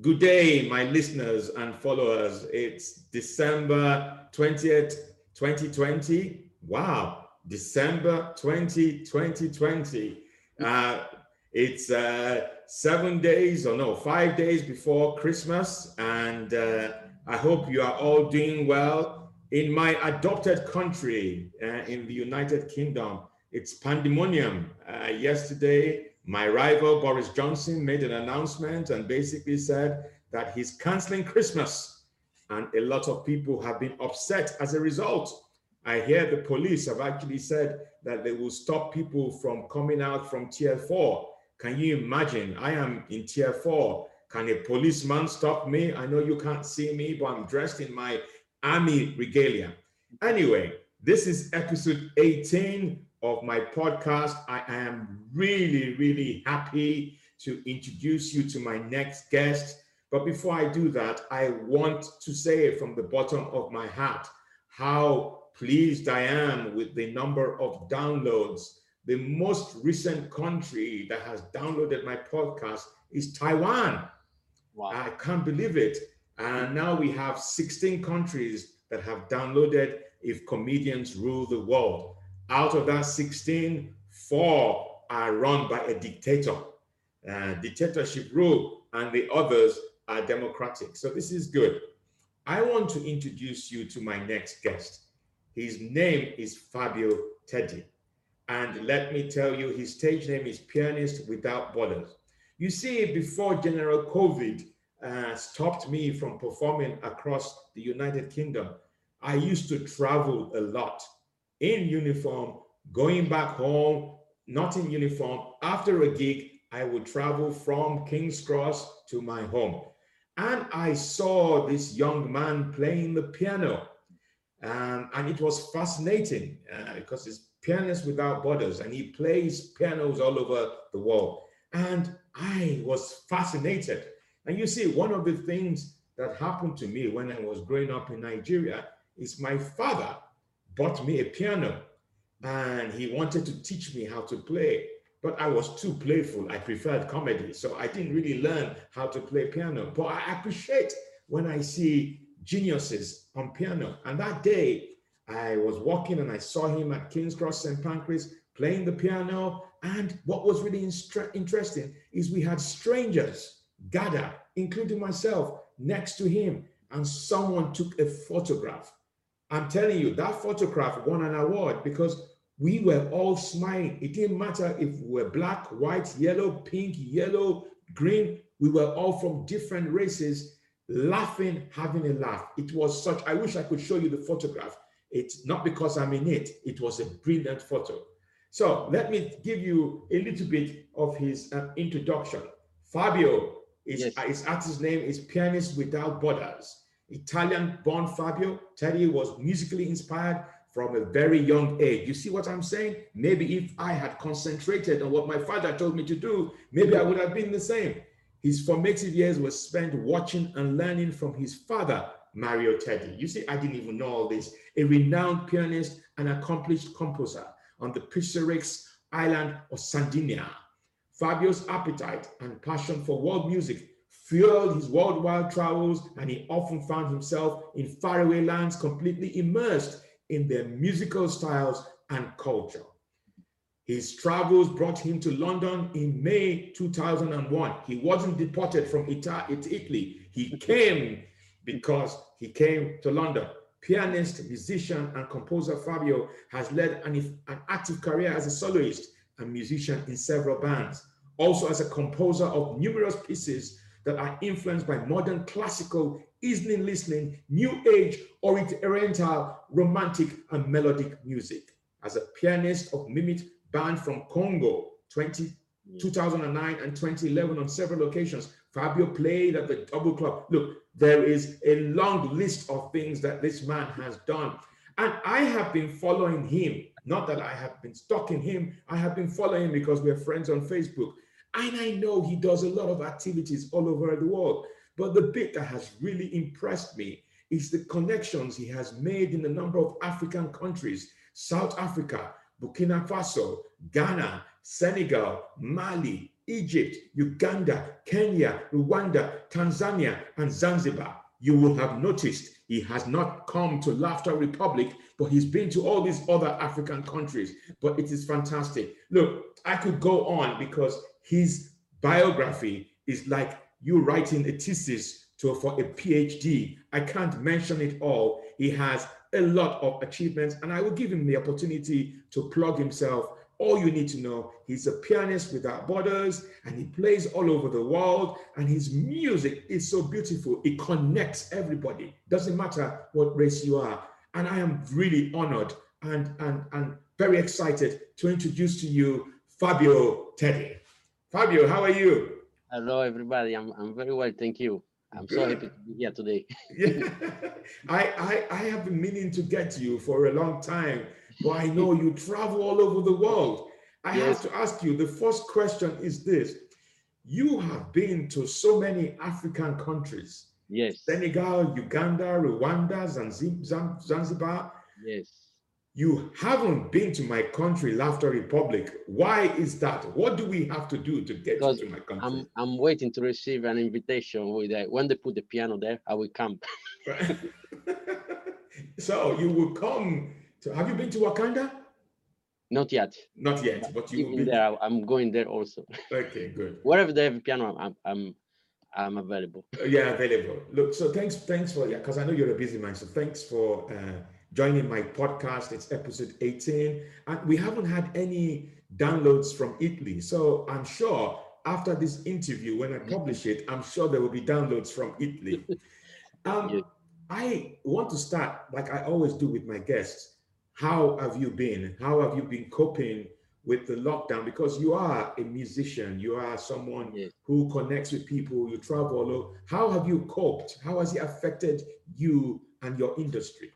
Good day, my listeners and followers. It's December 20th, 2020. Wow, December 20, 2020. Uh, it's uh, seven days, or no, five days before Christmas, and uh, I hope you are all doing well. In my adopted country, uh, in the United Kingdom, it's pandemonium. Uh, yesterday, my rival Boris Johnson made an announcement and basically said that he's canceling Christmas. And a lot of people have been upset as a result. I hear the police have actually said that they will stop people from coming out from tier four. Can you imagine? I am in tier four. Can a policeman stop me? I know you can't see me, but I'm dressed in my army regalia. Anyway, this is episode 18 of my podcast. I am really, really happy to introduce you to my next guest. But before I do that, I want to say from the bottom of my heart how pleased I am with the number of downloads. The most recent country that has downloaded my podcast is Taiwan. Wow. I can't believe it. And now we have 16 countries that have downloaded If Comedians Rule the World. Out of that 16, four are run by a dictator, uh, dictatorship rule, and the others are democratic. So this is good. I want to introduce you to my next guest. His name is Fabio Tedde. And let me tell you, his stage name is Pianist Without Borders. You see, before General COVID uh, stopped me from performing across the United Kingdom, I used to travel a lot in uniform, going back home, not in uniform. After a gig, I would travel from King's Cross to my home. And I saw this young man playing the piano. Um, and it was fascinating uh, because it's Pianist Without Borders and he plays pianos all over the world. And I was fascinated. And you see, one of the things that happened to me when I was growing up in Nigeria is my father bought me a piano and he wanted to teach me how to play. But I was too playful. I preferred comedy. So I didn't really learn how to play piano. But I appreciate when I see geniuses on piano. And that day, I was walking and I saw him at King's Cross St. Pancras playing the piano. And what was really interesting is we had strangers gather, including myself, next to him. And someone took a photograph I'm telling you, that photograph won an award because we were all smiling. It didn't matter if we were black, white, yellow, pink, yellow, green. We were all from different races, laughing, having a laugh. It was such, I wish I could show you the photograph. It's not because I'm in it, it was a brilliant photo. So let me give you a little bit of his uh, introduction. Fabio, is, yes. uh, his artist name is Pianist Without Borders. Italian born Fabio, Tedde was musically inspired from a very young age. You see what I'm saying? Maybe if I had concentrated on what my father told me to do, maybe I would have been the same. His formative years were spent watching and learning from his father, Mario Tedde. You see, I didn't even know all this. A renowned pianist and accomplished composer on the picturesque island of Sardinia. Fabio's appetite and passion for world music fueled his worldwide travels, and he often found himself in faraway lands completely immersed in their musical styles and culture. His travels brought him to London in May 2001. He wasn't deported from Italy. He came because he came to London. Pianist, musician, and composer Fabio has led an, an active career as a soloist and musician in several bands. Also as a composer of numerous pieces that are influenced by modern classical, evening listening, new age, oriental, romantic, and melodic music. As a pianist of Mimitah band from Congo, 20, hmm. 2009 and 2011 on several occasions, Fabio played at the Double Club. Look, there is a long list of things that this man has done. And I have been following him. Not that I have been stalking him. I have been following him because we're friends on Facebook. And I know he does a lot of activities all over the world. But the bit that has really impressed me is the connections he has made in a number of African countries South Africa, Burkina Faso, Ghana, Senegal, Mali, Egypt, Uganda, Kenya, Rwanda, Tanzania, and Zanzibar, you will have noticed he has not come to Laughter Republic, but he's been to all these other African countries. But it is fantastic. Look, I could go on because his biography is like you writing a thesis to, for a PhD. I can't mention it all. He has a lot of achievements, and I will give him the opportunity to plug himself all you need to know he's a pianist without borders and he plays all over the world and his music is so beautiful it connects everybody doesn't matter what race you are and i am really honored and and and very excited to introduce to you fabio tedde fabio how are you hello everybody i'm, I'm very well thank you i'm Good. so happy to be here today yeah. I, I i have been meaning to get to you for a long time but I know you travel all over the world. I yes. have to ask you the first question is this You have been to so many African countries. Yes. Senegal, Uganda, Rwanda, Zanzibar. Yes. You haven't been to my country, Laughter Republic. Why is that? What do we have to do to get because to my country? I'm, I'm waiting to receive an invitation. With a, when they put the piano there, I will come. so you will come so have you been to Wakanda? Not yet. Not yet, but you will be there. I'm going there also. Okay, good. Wherever they have piano, I'm I'm I'm available. Uh, yeah, available. Look, so thanks, thanks for yeah, because I know you're a busy man. So thanks for uh, joining my podcast. It's episode 18, and we haven't had any downloads from Italy. So I'm sure after this interview, when I publish it, I'm sure there will be downloads from Italy. Um, yeah. I want to start like I always do with my guests how have you been? How have you been coping with the lockdown? Because you are a musician, you are someone who connects with people, you travel. How have you coped? How has it affected you and your industry?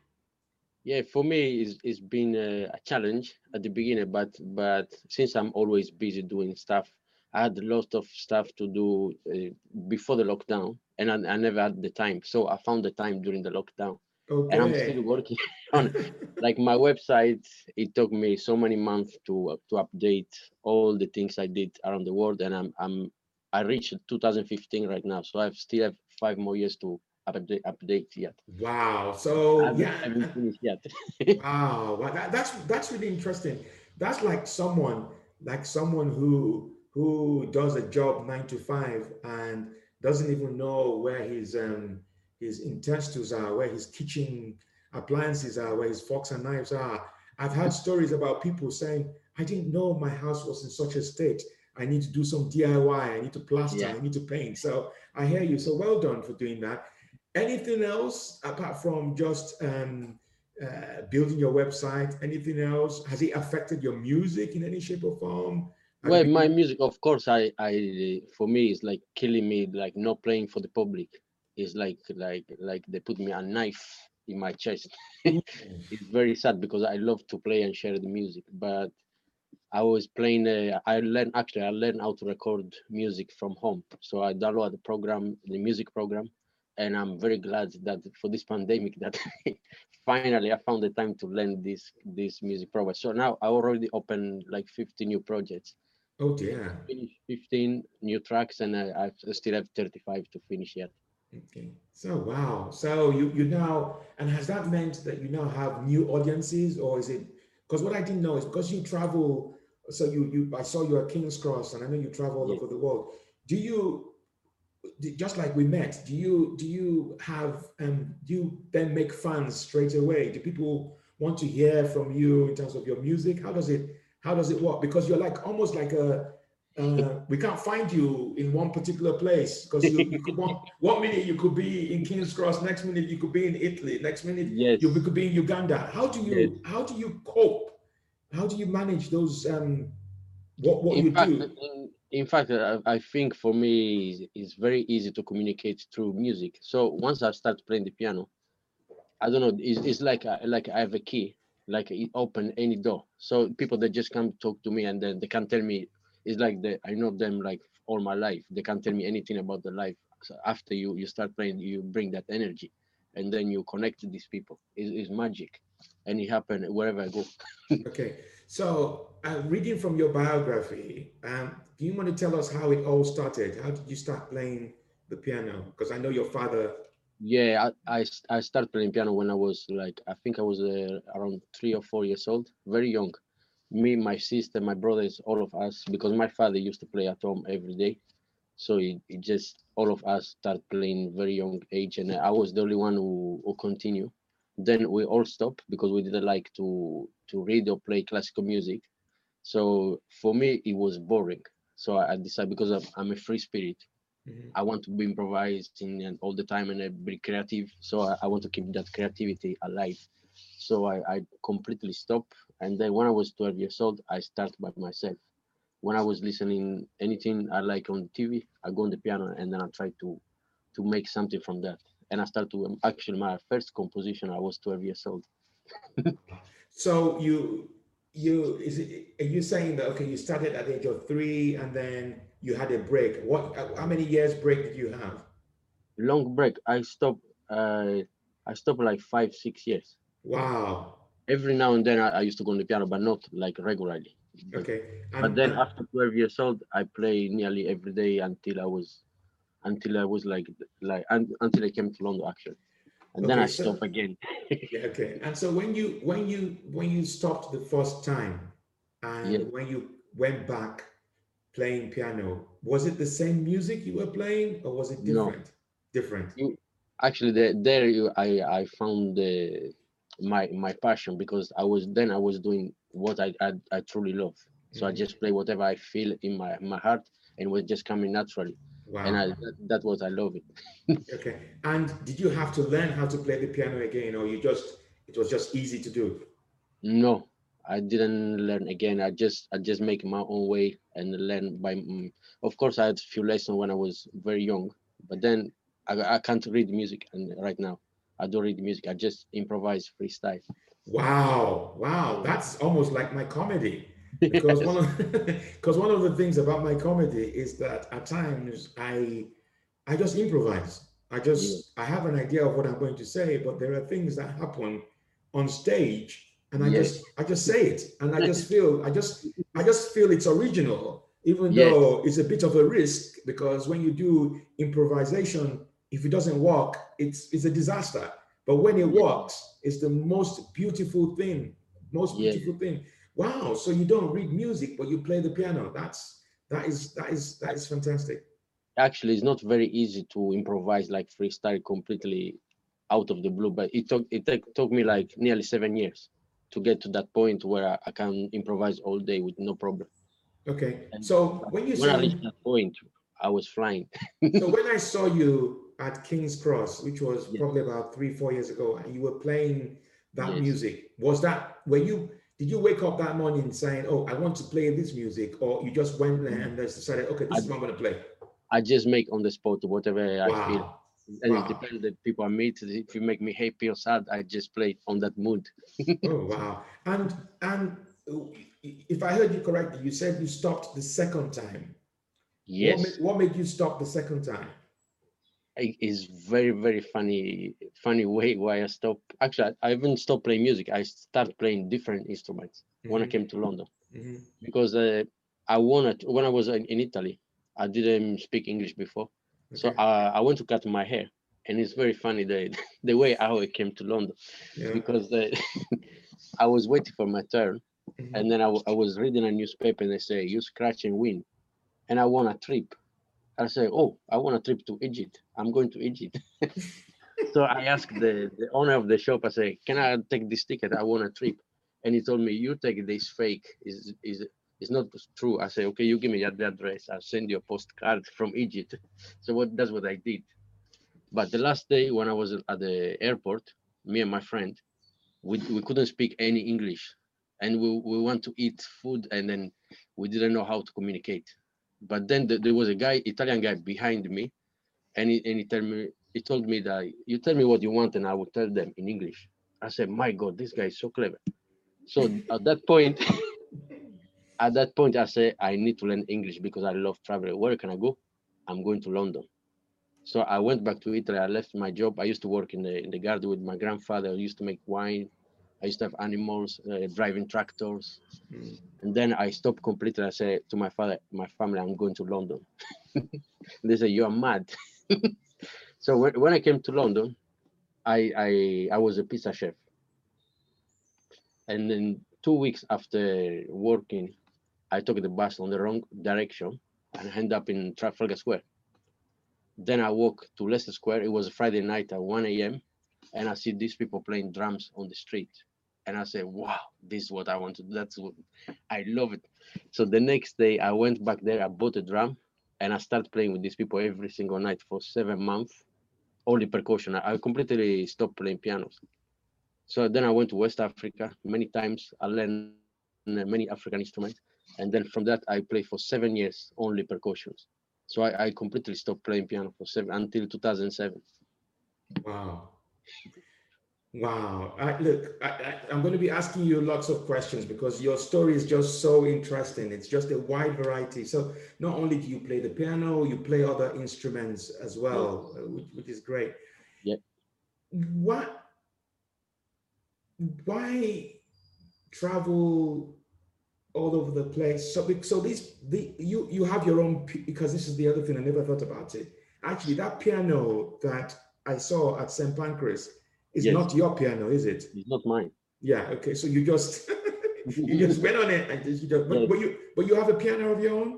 Yeah, for me, it's, it's been a, a challenge at the beginning, but but since I'm always busy doing stuff, I had lots of stuff to do uh, before the lockdown, and I, I, never had the time. So I found the time during the lockdown. Okay. And I'm still working on like my website. It took me so many months to uh, to update all the things I did around the world, and I'm I'm I reached 2015 right now, so I still have five more years to update update yet. Wow! So I yeah, I haven't finished yet. wow, that, that's that's really interesting. That's like someone like someone who who does a job nine to five and doesn't even know where his um his utensils are, where his kitchen appliances are, where his forks and knives are. I've had stories about people saying, I didn't know my house was in such a state. I need to do some DIY. I need to plaster. Yeah. I need to paint. So I hear you. So well done for doing that. Anything else apart from just um, uh, building your website? Anything else? Has it affected your music in any shape or form? Have well, my music, of course, I, I, for me, is like killing me, like not playing for the public is like like like they put me a knife in my chest. it's very sad because I love to play and share the music, but I was playing. Uh, I learned actually. I learned how to record music from home. So I downloaded the program, the music program, and I'm very glad that for this pandemic that finally I found the time to learn this this music program. So now I already opened like 50 new projects. Oh dear. Finish 15 new tracks, and I, I still have 35 to finish yet. Okay. So wow. So you you now and has that meant that you now have new audiences or is it because what I didn't know is because you travel so you you I saw you at King's Cross and I know you travel all yes. over the world. Do you just like we met, do you do you have um do you then make fans straight away? Do people want to hear from you in terms of your music? How does it how does it work? Because you're like almost like a uh, we can't find you in one particular place because you, you could one, one minute you could be in King's Cross, next minute you could be in Italy, next minute yes. you could be in Uganda. How do you yes. how do you cope? How do you manage those um what what in you fact, do? In, in fact, I, I, think for me it's very easy to communicate through music. So once I start playing the piano, I don't know, it's, it's like I, like I have a key, like it open any door. So people that just come talk to me and then they can tell me it's like the I know them like all my life. They can't tell me anything about the life. So after you you start playing, you bring that energy, and then you connect these people. It's, it's magic. And it happened wherever I go. okay, so uh, reading from your biography, um, do you want to tell us how it all started? How did you start playing the piano? Because I know your father. Yeah, I, I, I started playing piano when I was like, I think I was uh, around three or four years old, very young. Me, my sister, my brothers, all of us, because my father used to play at home every day. So it, it just, all of us start playing very young age. And I was the only one who, who continue. Then we all stopped because we didn't like to, to read or play classical music. So for me, it was boring. So I decided because I'm, I'm a free spirit, Mhm. I want to be improvising and all the time and be creative. So I, I want to keep that creativity alive. So I, I completely stopped. And then when I was 12 years old, I started by myself. When I was listening anything I like on TV, I go on the piano and then I try to to make something from that. And I started to um, actually my first composition. I was 12 years old. So you you is it, are you saying that okay you started at the age of three and then you had a break? What how many years break did you have? Long break. I stopped. Uh, I stopped like five, six years. Wow. Every now and then I, I used to go on the piano, but not like regularly. But- Okay. but then after 12 years old i play nearly every day until i was until i was like like un, until i came to london actually and then i so- stopped again Yeah, okay. And so when you when you when you stopped the first time and Yeah. when you went back playing piano, was it the same music you were playing or was it different? No. different? You, actually there, there you- i i found the my my passion because i was then i was doing what i i, I truly love so i Mhm. just play whatever i feel in my my heart and it was just coming naturally Wow. and i that, that was i love it okay. And did you have to learn how to play the piano again or you just it was just easy to do? No, I didn't learn again. I just I just make my own way and learn by. mm, Of course, I had a few lessons when I was very young, but then I, I can't read music, and right now I don't read music. I just improvise freestyle. Wow, wow, that's almost like my comedy. Because one of because one of the things about my comedy is that at times I I just improvise. I just I have an idea of what I'm going to say, but there are things that happen on stage and I Yes. just I just say it and I just feel I just I just feel it's original, even Yes. though it's a bit of a risk because when you do improvisation, if it doesn't work, it's it's a disaster. But when it Yeah. works, it's the most beautiful thing, most Yeah. beautiful thing. Wow, so you don't read music, but you play the piano. That's that is that is that is fantastic. Actually, it's not very easy to improvise like freestyle completely out of the blue, but it took it take, took me like nearly seven years to get to that point where I, I can improvise all day with no problem. Okay, And so when you When I reached that point, I was flying. so when I saw you at King's Cross, which was Yes. probably about three four years ago, and you were playing that Yes. music, was that were you? Did you wake up that morning saying, "Oh, I want to play this music," or you just went there and just decided, "Okay, this I- is what I'm going to play"? I just make on the spot whatever I feel. And Wow. it depends the people I meet. If you make me happy or sad, I just play on that mood. oh wow! And and uh, if I heard you correctly, you said you stopped the second time. What Yes, made, what made you stop the second time? It is very very funny funny way why I stopped. Actually, I I even stopped playing music. I started playing different instruments when I Mhm, came to London mhm. because uh, I wanted when I was in, in Italy. I didn't speak English before, so I, I went to cut my hair, and it's very funny the the way how I came to London Yeah. because uh, I was waiting for my turn. Mhm. and then I, I was reading a newspaper and they say you scratch and win and i won a trip i say oh i want a trip to egypt. I'm going to egypt. So i asked the, the owner of the shop i say can i take this ticket? I want a trip. And he told me you take this fake. Is is it's not true. I say okay you give me the address. I'll send you a postcard from egypt. So what that's what i did. But the last day when i was at the airport me and my friend we, we couldn't speak any english. And we, we want to eat food and then we didn't know how to communicate but then th- there was a guy italian guy behind me and he, and he told me he told me that you tell me what you want and i will tell them in english. I said my god this guy is so clever. So at that point at that point i said i need to learn english because i love traveling where can i go i'm going to london. So i went back to italy i left my job i used to work in the in the garden with my grandfather I used to make wine I used to have animals, uh, driving tractors. Mm. And then I stopped completely. I said to my father, my family, I'm going to London. they said, You are mad. so when, when I came to London, I, I I was a pizza chef. And then two weeks after working, I took the bus on the wrong direction and end up in Trafalgar Square. Then I walk to Leicester Square. It was a Friday night at 1 a.m. And I see these people playing drums on the street. And I said, wow, this is what I want to do. That's what I love it. So the next day I went back there, I bought a drum and I started playing with these people every single night for seven months, only percussion. I I completely stopped playing pianos. So then I went to West Africa many times. I learned many African instruments. And then from that, I played for seven years, only percussions. So I, I completely stopped playing piano for seven until 2007. Wow. Wow. I, look, I, I, I'm going to be asking you lots of questions because your story is just so interesting. It's just a wide variety. So not only do you play the piano, you play other instruments as well, uh, which, which is great. Yeah. What? Why travel all over the place? So, so this, the you you have your own because this is the other thing I never thought about it. Actually, that piano that I saw at St. Pancras is Yes. not your piano, is it? It's not mine. Yeah. Okay. So you just you just went on it and you just, but, Yes. but you but you have a piano of your own.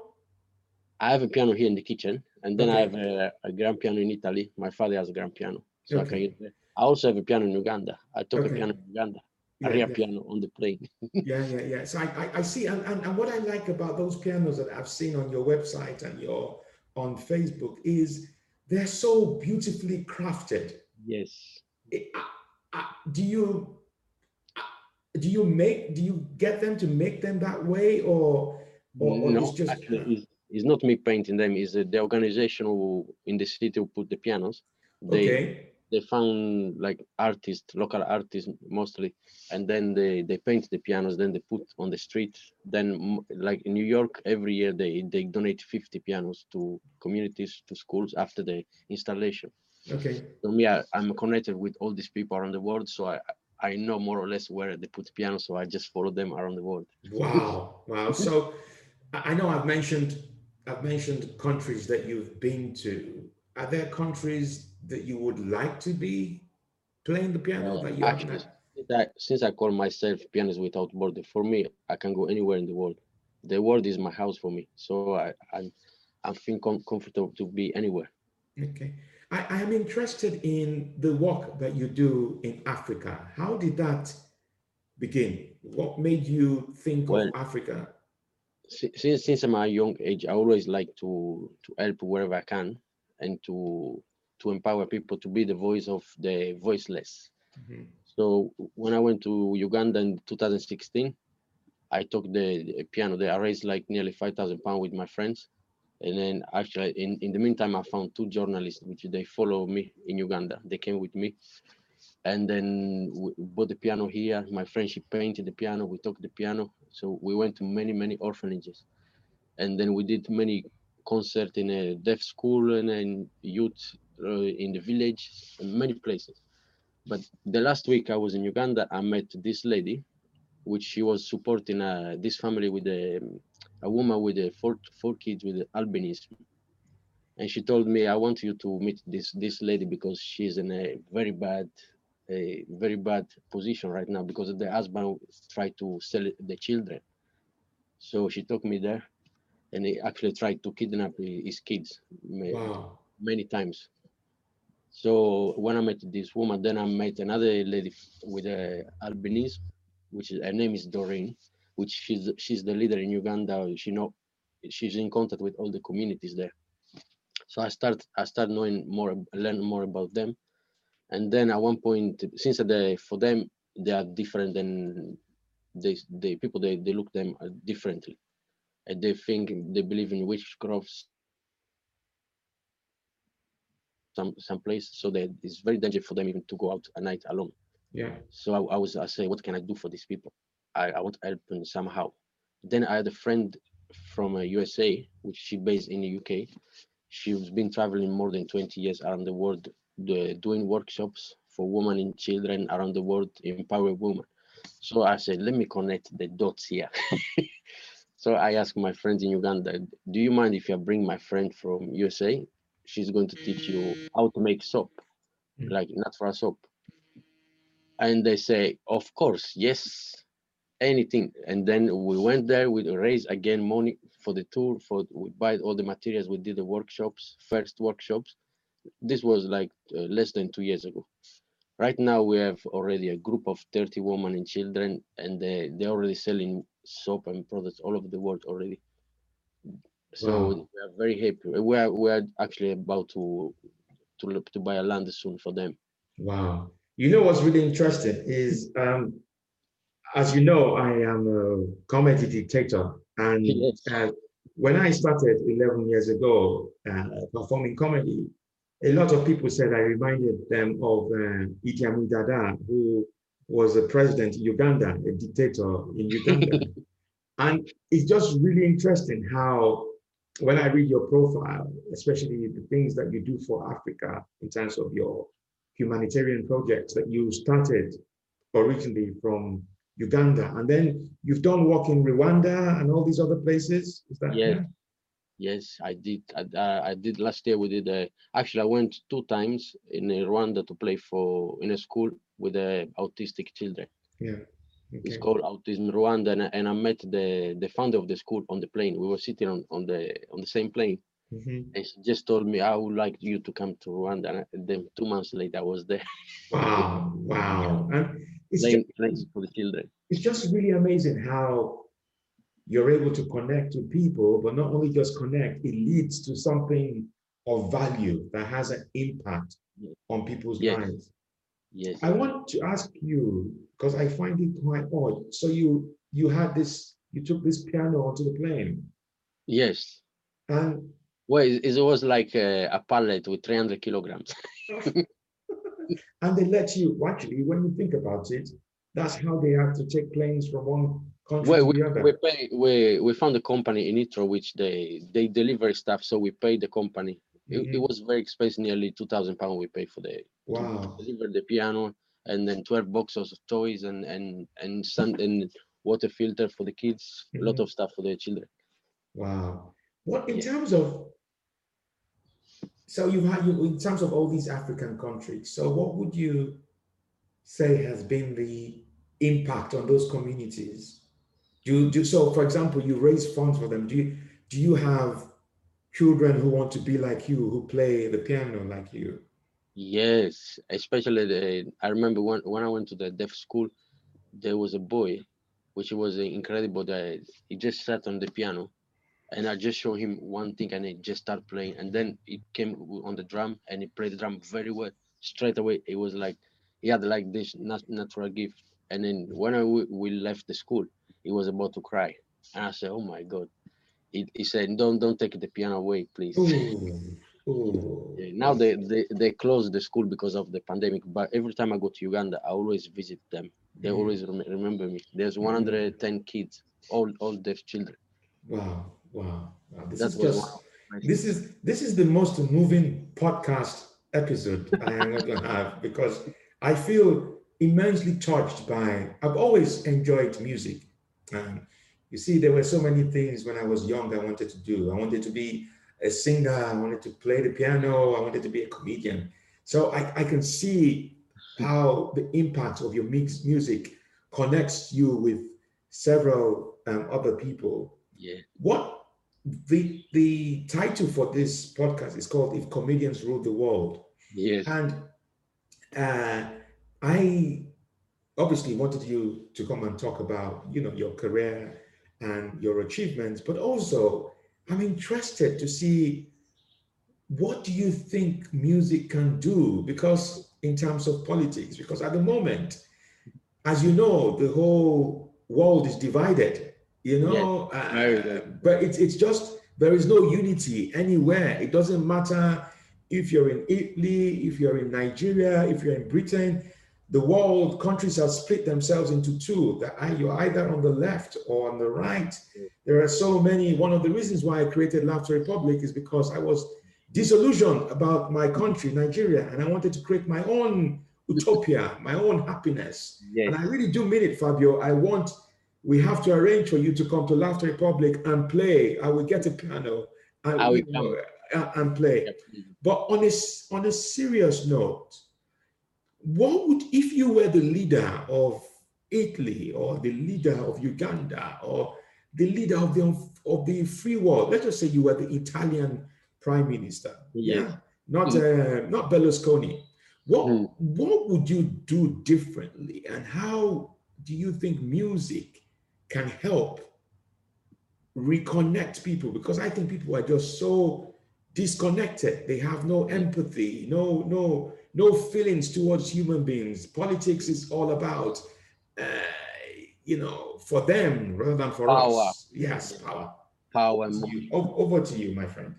I have a piano here in the kitchen, and then I have a, a grand piano in Italy. My father has a grand piano, so I can use it. I also have a piano in Uganda. I took Okay. a piano in Uganda, Yeah, a real yeah. piano on the plane. Yeah, yeah, yeah. So I, I, I see, and, and, and what I like about those pianos that I've seen on your website and your on Facebook is they're so beautifully crafted. yes. Do you do you make do you get them to make them that way or or, or no, it's just actually, it's, not me painting them. is the organization who in the city who put the pianos. They okay? they found like artists, local artists mostly, and then they they paint the pianos. Then they put on the street. Then like in New York, every year they they donate 50 pianos to communities, to schools after the installation. Okay. So me, I, I'm connected with all these people around the world, so I I know more or less where they put piano. So I just follow them around the world. Wow, wow. So I I know I've mentioned I've mentioned countries that you've been to. Are there countries that you would like to be playing the piano Uh, that you actually, not? Since I, I call myself pianist without border, for me, I can go anywhere in the world. The world is my house for me, so I I'm, I feel com- comfortable to be anywhere. Okay. I, I am interested in the work that you do in Africa. How did that begin? What made you think Well, of Africa? Since since I'm a young age, I always like to to help wherever I can and to to empower people to be the voice of the voiceless. Mhm. So when I went to Uganda in 2016, I took the, the piano there. I raised like nearly 5,000 pounds with my friends. And then actually in, in the meantime, I found two journalists, which they follow me in Uganda. They came with me. And then we bought the piano here. My friend, she painted the piano. We took the piano. So we went to many, many orphanages. And then we did many concerts in a deaf school and in youth uh, in the village, many places. But the last week I was in Uganda, I met this lady, which she was supporting uh, this family with a, a woman with a four, four kids with albinism. And she told me, I want you to meet this this lady because she's in a very bad, a very bad position right now because the husband tried to sell the children. So she took me there, and he actually tried to kidnap his kids Wow. many times. So when I met this woman, then I met another lady with a albinism, which is her name is Doreen, which she's she's the leader in Uganda. She know she's in contact with all the communities there. So I start I start knowing more, learn more about them, and then at one point, since they for them they are different than they the people they they look them differently, and they think they believe in witchcrafts some some place so that it's very dangerous for them even to go out at night alone Yeah. so I, I was i say what can i do for these people i, I want to help them somehow then i had a friend from uh, usa which she based in the uk she's been traveling more than 20 years around the world the, doing workshops for women and children around the world empower women So I said, let me connect the dots here. so I asked my friends in Uganda, do you mind if I bring my friend from USA? She's going to teach you how to make soap, Mm. like natural soap. And they say, of course, yes, anything. And then we went there, we raised again money for the tour, for we buy all the materials, we did the workshops, first workshops. This was like uh, less than two years ago. Right now we have already a group of 30 women and children, and they, they're already selling soap and products all over the world already. So Wow. we are very happy. We are, we are actually about to, to look to buy a land soon for them. Wow. You know what's really interesting is, um, as you know, I am a comedy dictator. And uh, when I started 11 years ago uh, performing comedy, a lot of people said I reminded them of uh, Idi Amin Dada, who was a president in Uganda, a dictator in Uganda. and it's just really interesting how, when I read your profile, especially the things that you do for Africa in terms of your humanitarian projects that you started originally from Uganda, and then you've done work in Rwanda and all these other places. Is that Yeah. yeah? Yes, I did. I, uh, I did last year. We did. Uh, actually, I went two times in Rwanda to play for in a school with uh, autistic children. Yeah. It's called Autism Rwanda, and, I- and I met the the founder of the school on the plane. We were sitting on, on the on the same plane, Mhm. and she just told me, "I would like you to come to Rwanda." And then two months later, I was there Wow, wow. And it's playing, just, playing for the children. it's just really amazing how you're able to connect with people, but not only just connect, it leads to something of value that has an impact Yes. on people's Yes. lives. Yes. I want to ask you because I find it quite odd. So you you had this, you took this piano onto the plane, Yes. and Well, it, it was like a, a pallet with 300 kilograms. and they let you. Actually, when you think about it, that's how they have to take planes from one country Well, to we, the other. we pay we we found a company in Itro which they they deliver stuff, so we pay the company. It, it Mhm. was very expensive, nearly two thousand pounds we pay for the Wow. deliver the piano and then twelve boxes of toys and and and sun and water filter for the kids, a lot Mhm. of stuff for the children. Wow. What in Yeah. terms of so you've had you in terms of all these African countries, so what would you say has been the impact on those communities? Do you do so for example, you raise funds for them. Do you do you have children who want to be like you, who play the piano like you? Yes, especially the I remember when when I went to the deaf school, there was a boy, which was incredible that he just sat on the piano and I just showed him one thing and he just started playing and then he came on the drum and he played the drum very well. Straight away it was like he had like this natural gift. And then when I we left the school he was about to cry. And I said oh my god. He, he said don't don't take the piano away please. Ooh, ooh. Now they, they they closed the school because of the pandemic but every time I go to Uganda I always visit them. They Mhm. always rem- remember me. There's 110 kids all all deaf children. Wow, wow, wow. This that is just This is this is the most moving podcast episode I am going to have because I feel immensely touched by. I've always enjoyed music, and you see, there were so many things when I was young I wanted to do. I wanted to be a singer. I wanted to play the piano. I wanted to be a comedian. So I, I can see how the impact of your mix music connects you with several um, other people yeah what the the title for this podcast is called if comedians rule the world. Yes. And uh, i obviously wanted you to come and talk about you know your career and your achievements but also i'm interested to see what do you think music can do? Because in terms of politics because at the moment as you know the whole world is divided you know uh, but it's it's just there is no unity anywhere. It doesn't matter if you're in italy if you're in nigeria if you're in britain. The world countries have split themselves into two. That you're either on the left or on the right. There are so many. One of the reasons why i created laughter republic is because i was disillusioned about my country nigeria and i wanted to create my own utopia, my own happiness. Yes. And I really do mean it, Fabio. I want, we have to arrange for you to come to Laughter Republic and play. I will get a piano and, will you know, uh, and play. Yep. But on a, on a serious note, what would, if you were the leader of Italy or the leader of Uganda or the leader of the, of the free world, let's just say you were the Italian prime minister, Yes. yeah, not, uh, not Berlusconi. What, Mm. what would you do differently and how do you think music can help reconnect people because I think people are just so disconnected. They have no empathy, no no no feelings towards human beings. Politics is all about, uh, you know, for them rather than for Power. us. Yes, power. Power To money. you. O- Over to you, my friend.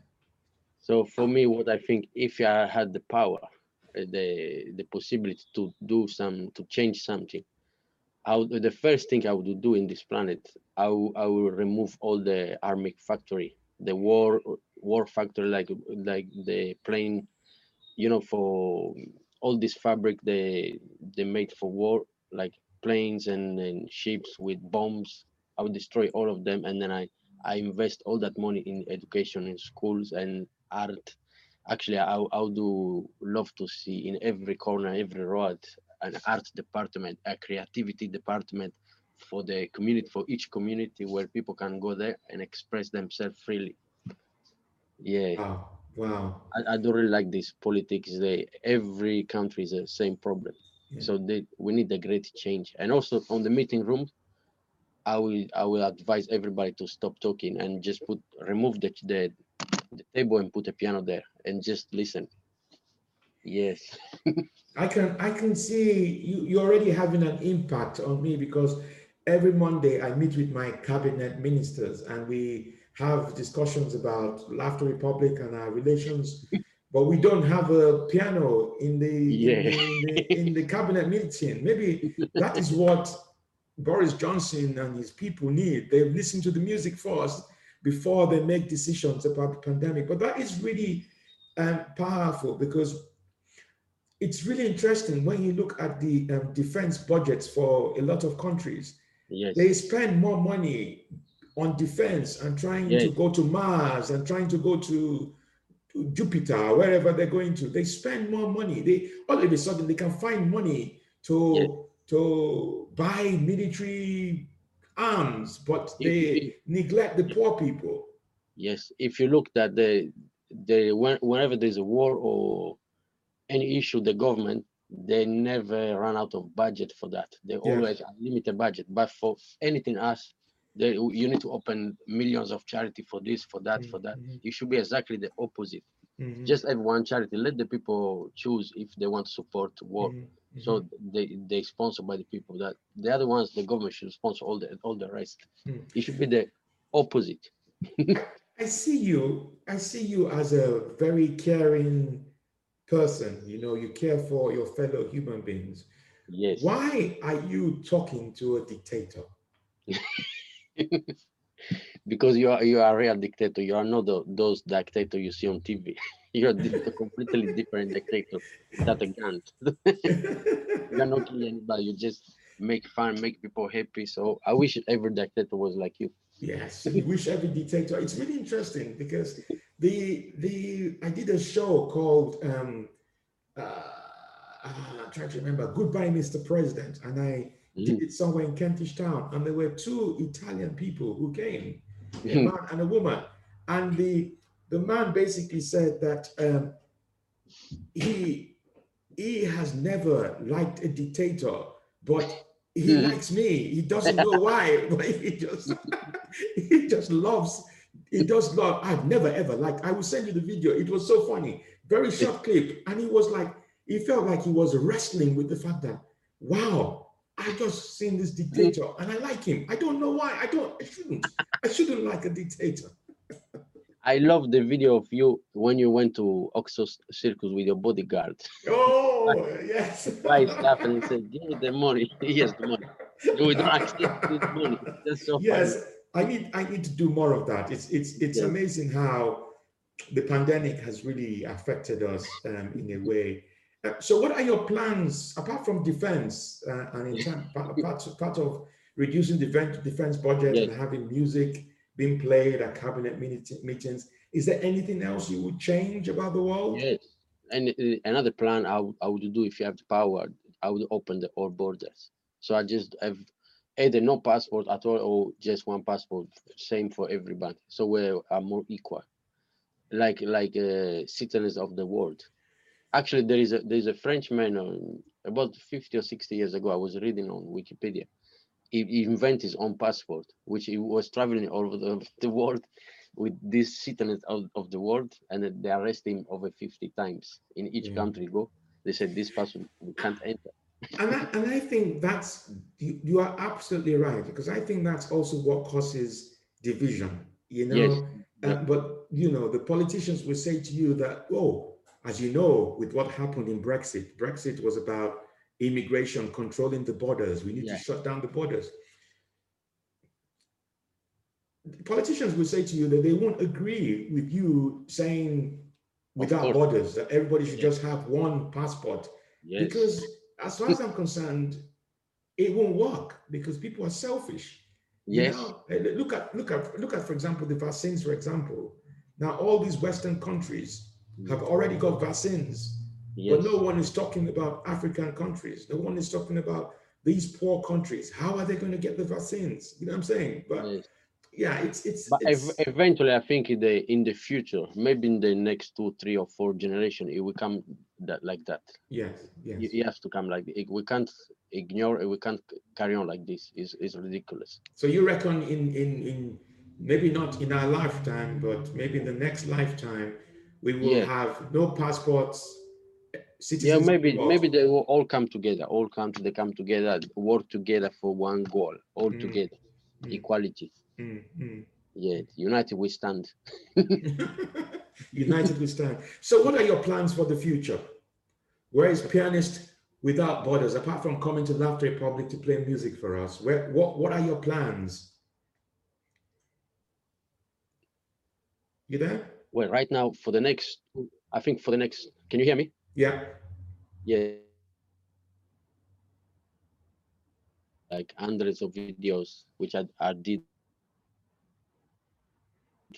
So for me, what I think, if I had the power, uh, the the possibility to do some, to change something, would, the first thing I would do in this planet, I will, remove all the army factory, the war war factory, like like the plane, you know, for all this fabric they they made for war, like planes and, and ships with bombs. I would destroy all of them, and then I I invest all that money in education, in schools and art. Actually, I, I would do love to see in every corner, every road, an art department, a creativity department for the community, for each community where people can go there and express themselves freely. Yeah, Wow. Wow. I, I don't really like this politics. They every country is the same problem. Yeah. So they we need a great change. And also on the meeting room, I will I will advise everybody to stop talking and just put remove the the, the table and put a piano there and just listen. Yes. I can I can see you you're already having an impact on me because every Monday I meet with my cabinet ministers and we have discussions about Laughter Republic and our relations, but we don't have a piano in the, Yeah. in, the, in, the cabinet meeting. Maybe that is what Boris Johnson and his people need. They listen to the music first before they make decisions about the pandemic. But that is really um, powerful because it's really interesting when you look at the um, defense budgets for a lot of countries. Yes. They spend more money on defense and trying to go to Mars and trying to go to, to Jupiter, wherever they're going to. They spend more money. They all of a sudden they can find money to Yeah. to buy military arms, but they if- neglect the poor people. Yes, if you look at the the whenever there's a war or any issue, the government they never run out of budget for that. They always have limited budget. But for anything else, they you need to open millions of charity for this, for that, for that. You should be exactly the opposite. mhm, Just have one charity. Let the people choose if they want to support war. mhm, So mhm. they they sponsor by the people. That the other ones, the government should sponsor all the all the rest. Hmm. It should be the opposite. I see you. I see you as a very caring person. You know, you care for your fellow human beings. Yes. Why are you talking to a dictator? because you are you are a real dictator. You are not the, those dictator you see on TV. You're a completely different dictator without a gun. You're not killing anybody. You just make fun, make people happy. So I wish every dictator was like you. Yes, you wish every dictator. It's really interesting because the the I did a show called um uh, I'm trying to remember Goodbye Mr. President and I Mm. did it somewhere in Kentish Town and there were two Italian people who came, a Mhm. man and a woman. And the the man basically said that um, he he has never liked a dictator, but he Mhm. likes me. He doesn't know why, but he just he just loves. He does love. I've never ever liked. I will send you the video. It was so funny, very short clip, and he was like, he felt like he was wrestling with the fact that, wow, I just seen this dictator and I like him. I don't know why. I don't. I shouldn't. I shouldn't like a dictator. I love the video of you when you went to Oxford Circus with your bodyguard. Oh yes. Buy stuff and he said, "Give me the money." he has the money. We don't accept the money. That's so funny. I need. I need to do more of that. It's it's it's Yes. amazing how the pandemic has really affected us um, in a way. Uh, so, what are your plans apart from defense uh, and in term, part, part, part of reducing defense defense budget Yes. and having music being played at cabinet meetings? Is there anything else you would change about the world? Yes. And uh, another plan I would, I would do if you have the power, I would open the all borders. So I just have either no passport at all or just one passport, same for everybody. So we are more equal, like like uh, citizens of the world. Actually, there is a there is a Frenchman um, about 50 or 60 years ago. I was reading on Wikipedia. He, he invented his own passport, which he was traveling all over the, the world with these citizens of, of the world, and they arrest him over 50 times in each Yeah. country. Go, they said this person we can't enter. And I, and I think that's you, you are absolutely right because I think that's also what causes division. You know, Yes, Uh, but you know the politicians will say to you that oh, as you know, with what happened in Brexit, Brexit was about immigration controlling the borders. We need Yeah. to shut down the borders. Politicians will say to you that they won't agree with you saying without borders that everybody should Yeah. just have one passport Yes, because as far as I'm concerned, it won't work because people are selfish. You yes, know, eh, look at look at look at for example the vaccines. For example, now all these Western countries have already got vaccines, yes. but no one is talking about African countries. No one is talking about these poor countries. How are they going to get the vaccines? You know what I'm saying? But yes. yeah, it's it's, But it's eventually, I think in the in the future, maybe in the next two, three, or four generation, it will come that like that. yes, yes. It it has to come like it. We can't ignore it. We can't carry on like this. It's, it's ridiculous. So you reckon in in in maybe not in our lifetime, but maybe in the next lifetime, we will Yeah. have no passports. Citizens Yeah, maybe maybe they will all come together. All countries they come together, work together for one goal. All Mm, together, mm. equality. Mm, mm. Yeah, united we stand. United we stand. So, what are your plans for the future? Where is pianist without borders? Apart from coming to the Laughter Republic to play music for us, where what what are your plans? You there? Well, right now for the next, I think for the next. Can you hear me? Yeah. Yeah. Like hundreds of videos, which I, I did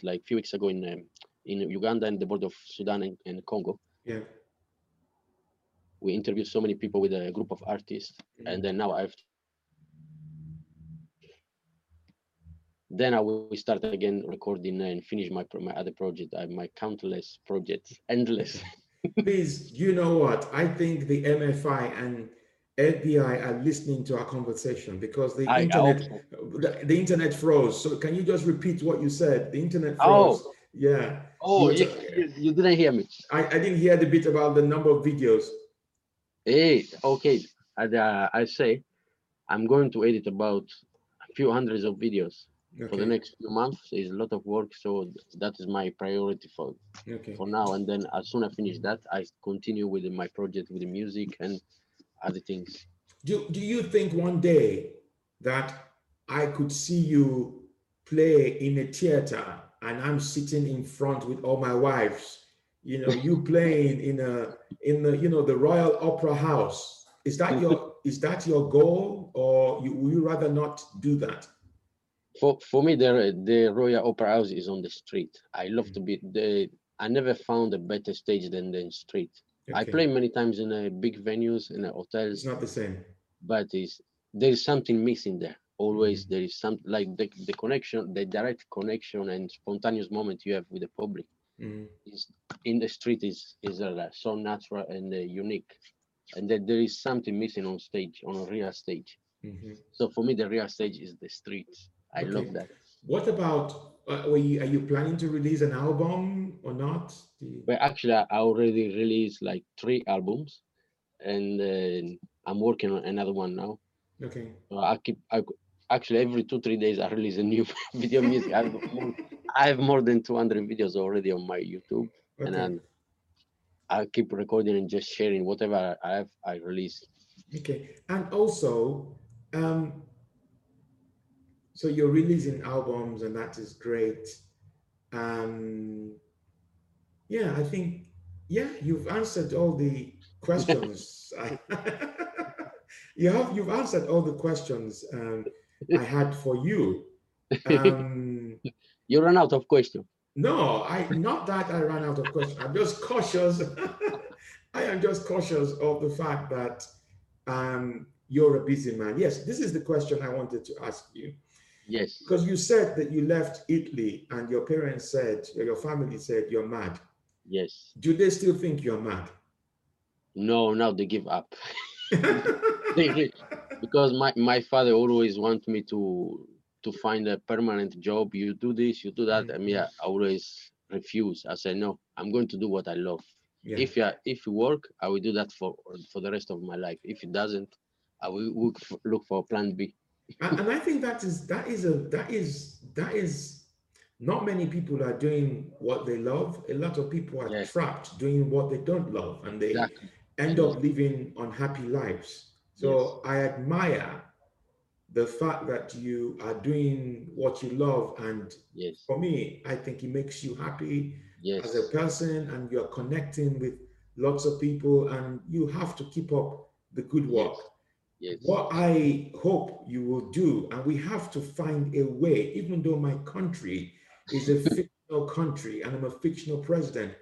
like a few weeks ago in um, in Uganda and the border of Sudan and, and Congo. Yeah. We interviewed so many people with a group of artists, and then now I've. Then I will start again recording and finish my my other project. I my countless projects, endless. Please, you know what? I think the MFI and FBI are listening to our conversation because the I, I internet so. the, the internet froze. So can you just repeat what you said? The internet oh. froze. Oh. Yeah. Oh, You you, you, you didn't hear me. I, I didn't hear the bit about the number of videos. Hey, okay. I, uh, I say I'm going to edit about a few hundreds of videos for the next few months. It's a lot of work, so that is my priority for Okay. for now. And then as soon as I finish that, I continue with my project with the music and other things. Do, do you think one day that I could see you play in a theater and I'm sitting in front with all my wives? You know, you playing in a in the you know the Royal Opera House. Is that your is that your goal, or you, would you rather not do that? For for me, the the Royal Opera House is on the street. I love to mm. be the. I never found a better stage than the street. I play many times in a big venues in uh, hotels. It's not the same. but is there is something missing there always mm. there is some like the, the connection the direct connection and spontaneous moment you have with the public Mhm. is in the street is is uh, so natural and uh, unique and that there is something missing on stage on a real stage Mhm. so for me the real stage is the street i love that What about? Uh, were you, are you planning to release an album or not? You- but actually i already released like three albums and uh, i'm working on another one now Okay. So I keep I actually every two three days I release a new video music. More, I have more than 200 videos already on my YouTube, and Okay. then I keep recording and just sharing whatever I have. I release. Okay, and also, um, so you're releasing albums, and that is great. Um, yeah, I think, yeah, you've answered all the questions. you have you've answered all the questions um, I had for you. Um, you run out of questions. No, I not that I ran out of questions. I'm just cautious. I am just cautious of the fact that um, you're a busy man. Yes, this is the question I wanted to ask you. Yes. Because you said that you left Italy and your parents said, your family said, you're mad. Yes. Do they still think you're mad? No, now they give up. because my, my father always want me to to find a permanent job. You do this, you do that. Mm-hmm. I mean, I always refuse. I say no. I'm going to do what I love. Yeah. If you if you work, I will do that for for the rest of my life. If it doesn't, I will look for, look for plan B. and, and I think that is that is a that is that is not many people are doing what they love. A lot of people are yes. trapped doing what they don't love, and they exactly. end up living unhappy lives. So yes. I admire the fact that you are doing what you love, and yes. for me, I think it makes you happy yes. as a person, and you're connecting with lots of people, and you have to keep up the good work. Yes. What I hope you will do, and we have to find a way, even though my country is a fictional country and I'm a fictional president,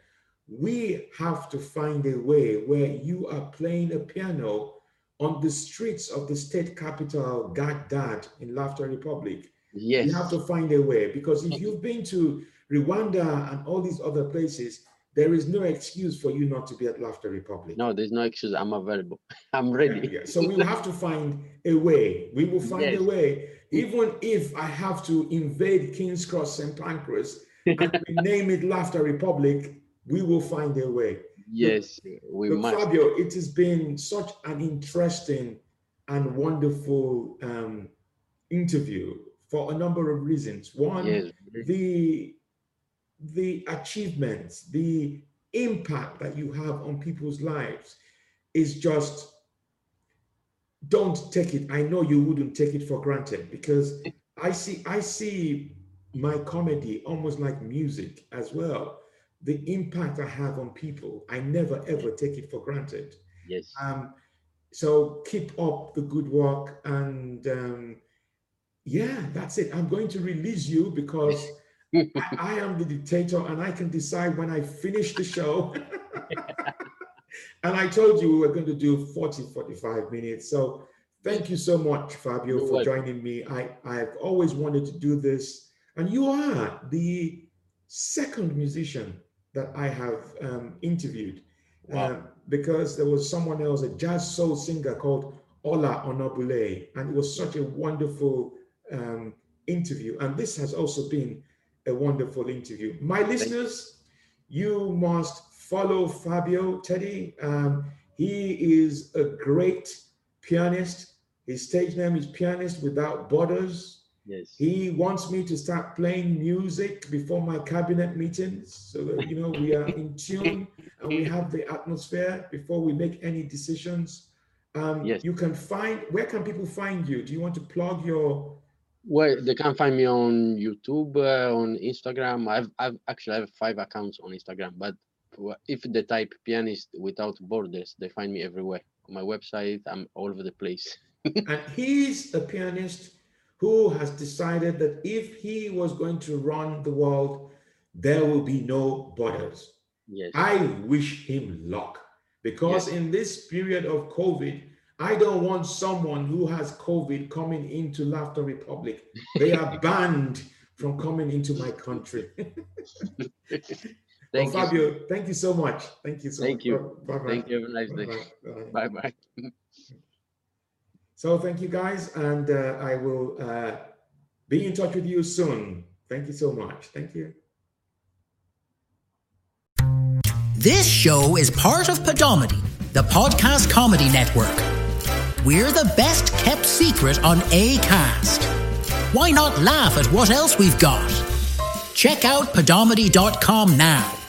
we have to find a way where you are playing a piano on the streets of the state capital, Baghdad, in Laughter Republic. Yes. You have to find a way because if you've been to Rwanda and all these other places, there is no excuse for you not to be at Laughter Republic. No, there's no excuse. I'm available. I'm ready. Yeah, yeah. So we will have to find a way. We will find yes. a way, even if I have to invade King's Cross St. Pancras and name it Laughter Republic, we will find a way. Yes, we but must. Fabio, it has been such an interesting and wonderful um, interview for a number of reasons. One, yes. the the achievements, the impact that you have on people's lives is just don't take it. I know you wouldn't take it for granted because I see I see my comedy almost like music as well. The impact I have on people, I never ever take it for granted. Yes. Um, so keep up the good work and um, yeah, that's it. I'm going to release you because I, I, am the dictator and I can decide when I finish the show. and I told you we were going to do 40, 45 minutes. So thank you so much, Fabio, You're for welcome. joining me. I, I've always wanted to do this. And you are the second musician that I have um, interviewed. Wow. Uh, because there was someone else, a jazz soul singer called Ola Onabule, and it was such a wonderful um, interview. And this has also been a wonderful interview. My listeners, you must follow Fabio Tedde. Um, he is a great pianist. His stage name is Pianist Without Borders. Yes. He wants me to start playing music before my cabinet meetings so that you know we are in tune and we have the atmosphere before we make any decisions. Um, yes. You can find where can people find you? Do you want to plug your well, they can find me on YouTube, uh, on Instagram. I've, I've actually I have five accounts on Instagram, but if they type pianist without borders, they find me everywhere. On my website, I'm all over the place. and he's a pianist who has decided that if he was going to run the world, there will be no borders. Yes. I wish him luck because yes. in this period of COVID, I don't want someone who has COVID coming into Laughter Republic. They are banned from coming into my country. thank well, Fabio, thank you so much. Thank you so thank much. You. Bye bye. Thank you. Have a nice day. Bye bye. so thank you guys, and uh, I will uh, be in touch with you soon. Thank you so much. Thank you. This show is part of Podomedy, the podcast comedy network. We're the best kept secret on ACAST. Why not laugh at what else we've got? Check out podomedy.com now